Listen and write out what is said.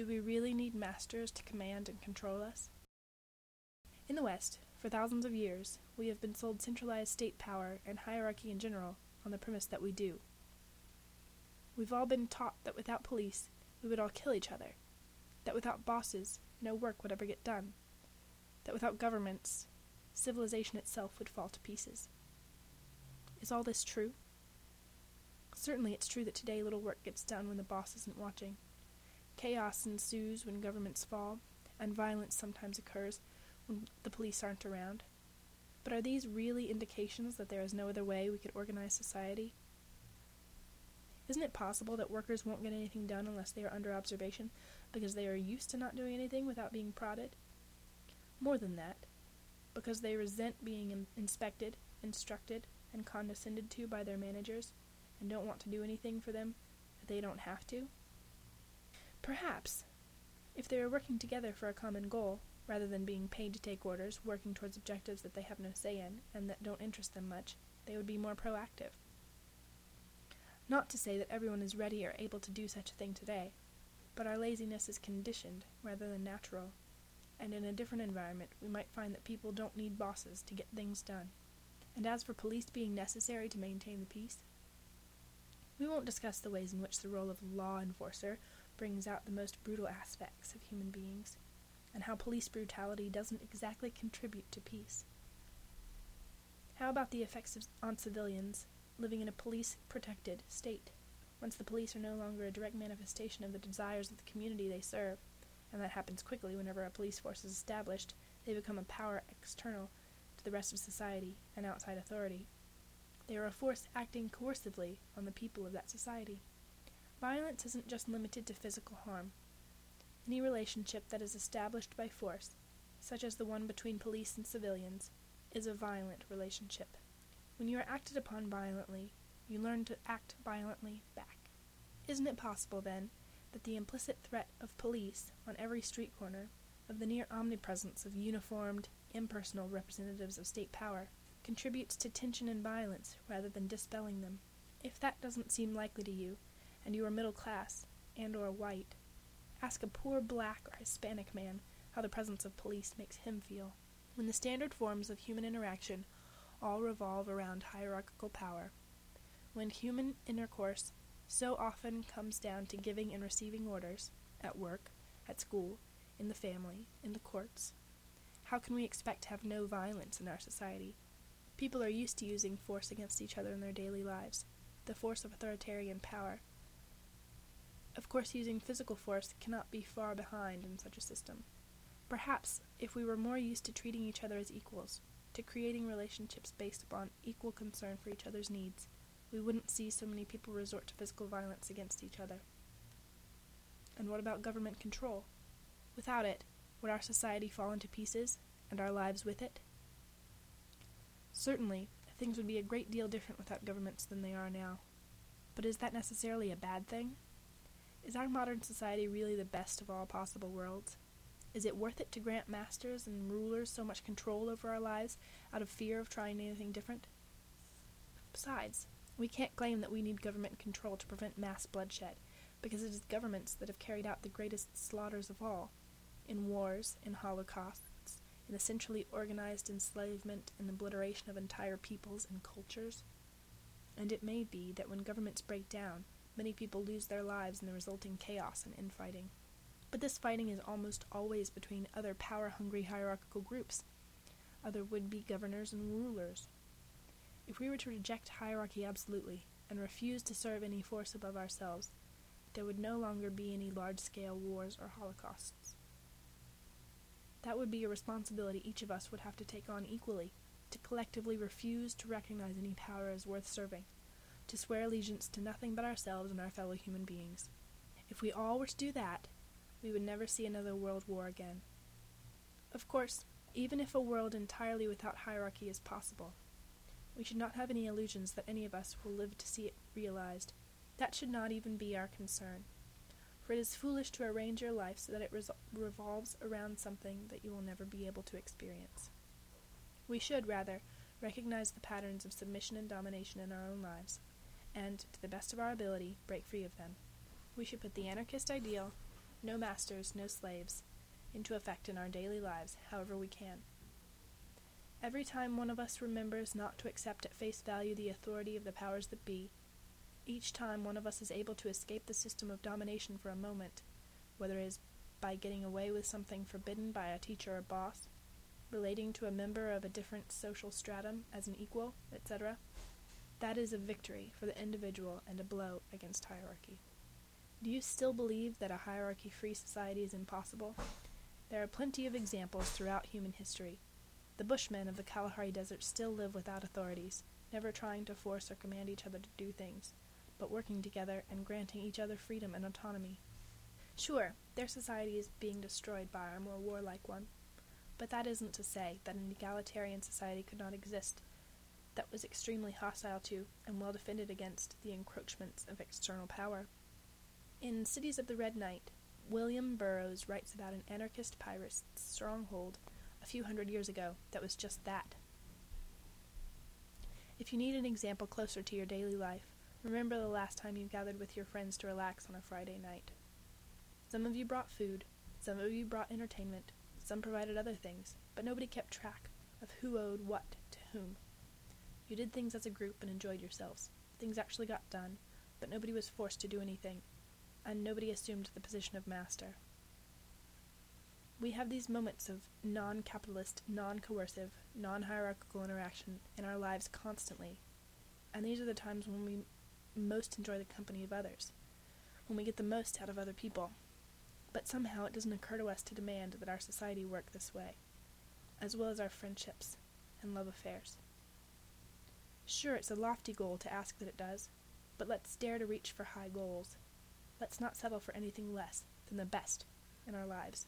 Do we really need masters to command and control us? In the West, for thousands of years, we have been sold centralized state power and hierarchy in general on the premise that we do. We've all been taught that without police, we would all kill each other, that without bosses, no work would ever get done, that without governments, civilization itself would fall to pieces. Is all this true? Certainly it's true that today little work gets done when the boss isn't watching. Chaos ensues when governments fall, and violence sometimes occurs when the police aren't around. But are these really indications that there is no other way we could organize society? Isn't it possible that workers won't get anything done unless they are under observation because they are used to not doing anything without being prodded? More than that, because they resent being in- inspected, instructed, and condescended to by their managers and don't want to do anything for them that they don't have to? Perhaps, if they were working together for a common goal, rather than being paid to take orders, working towards objectives that they have no say in and that don't interest them much, they would be more proactive. Not to say that everyone is ready or able to do such a thing today, but our laziness is conditioned rather than natural, and in a different environment we might find that people don't need bosses to get things done. And as for police being necessary to maintain the peace, we won't discuss the ways in which the role of law enforcer brings out the most brutal aspects of human beings and how police brutality doesn't exactly contribute to peace. How about the effects of, on civilians living in a police protected state, once the police are no longer a direct manifestation of the desires of the community they serve? And that happens quickly whenever a police force is established, they become a power external to the rest of society and outside authority. They are a force acting coercively on the people of that society. Violence isn't just limited to physical harm. Any relationship that is established by force, such as the one between police and civilians, is a violent relationship. When you are acted upon violently, you learn to act violently back. Isn't it possible, then, that the implicit threat of police on every street corner, of the near omnipresence of uniformed, impersonal representatives of state power, contributes to tension and violence rather than dispelling them? If that doesn't seem likely to you, and you are middle class and or white, Ask a poor black or Hispanic man how the presence of police makes him feel. When the standard forms of human interaction all revolve around hierarchical power, when human intercourse so often comes down to giving and receiving orders, at work, at school, in the family, in the courts, how can we expect to have no violence in our society? People are used to using force against each other in their daily lives, the force of authoritarian power, of course, using physical force cannot be far behind in such a system. Perhaps, if we were more used to treating each other as equals, to creating relationships based upon equal concern for each other's needs, we wouldn't see so many people resort to physical violence against each other. And what about government control? Without it, would our society fall into pieces, and our lives with it? Certainly, things would be a great deal different without governments than they are now. But is that necessarily a bad thing? Is our modern society really the best of all possible worlds? Is it worth it to grant masters and rulers so much control over our lives out of fear of trying anything different? Besides, we can't claim that we need government control to prevent mass bloodshed, because it is governments that have carried out the greatest slaughters of all in wars, in holocausts, in the centrally organized enslavement and obliteration of entire peoples and cultures. And it may be that when governments break down, Many people lose their lives in the resulting chaos and infighting. But this fighting is almost always between other power hungry hierarchical groups, other would be governors and rulers. If we were to reject hierarchy absolutely, and refuse to serve any force above ourselves, there would no longer be any large scale wars or holocausts. That would be a responsibility each of us would have to take on equally, to collectively refuse to recognize any power as worth serving to swear allegiance to nothing but ourselves and our fellow human beings. If we all were to do that, we would never see another world war again. Of course, even if a world entirely without hierarchy is possible, we should not have any illusions that any of us will live to see it realized. That should not even be our concern. For it is foolish to arrange your life so that it revolves around something that you will never be able to experience. We should, rather, recognize the patterns of submission and domination in our own lives and, to the best of our ability, break free of them. We should put the anarchist ideal no masters, no slaves, into effect in our daily lives however we can. Every time one of us remembers not to accept at face value the authority of the powers that be, each time one of us is able to escape the system of domination for a moment, whether it is by getting away with something forbidden by a teacher or boss, relating to a member of a different social stratum as an equal, etc., that is a victory for the individual and a blow against hierarchy. Do you still believe that a hierarchy free society is impossible? There are plenty of examples throughout human history. The Bushmen of the Kalahari Desert still live without authorities, never trying to force or command each other to do things, but working together and granting each other freedom and autonomy. Sure, their society is being destroyed by our more warlike one, but that isn't to say that an egalitarian society could not exist that was extremely hostile to and well defended against the encroachments of external power. In Cities of the Red Night, William Burroughs writes about an anarchist pirate's stronghold a few hundred years ago that was just that. If you need an example closer to your daily life, remember the last time you gathered with your friends to relax on a Friday night. Some of you brought food, some of you brought entertainment, some provided other things, but nobody kept track of who owed what to whom. You did things as a group and enjoyed yourselves. Things actually got done, but nobody was forced to do anything, and nobody assumed the position of master. We have these moments of non capitalist, non coercive, non hierarchical interaction in our lives constantly, and these are the times when we most enjoy the company of others, when we get the most out of other people. But somehow it doesn't occur to us to demand that our society work this way, as well as our friendships and love affairs. Sure, it's a lofty goal to ask that it does, but let's dare to reach for high goals. Let's not settle for anything less than the best in our lives.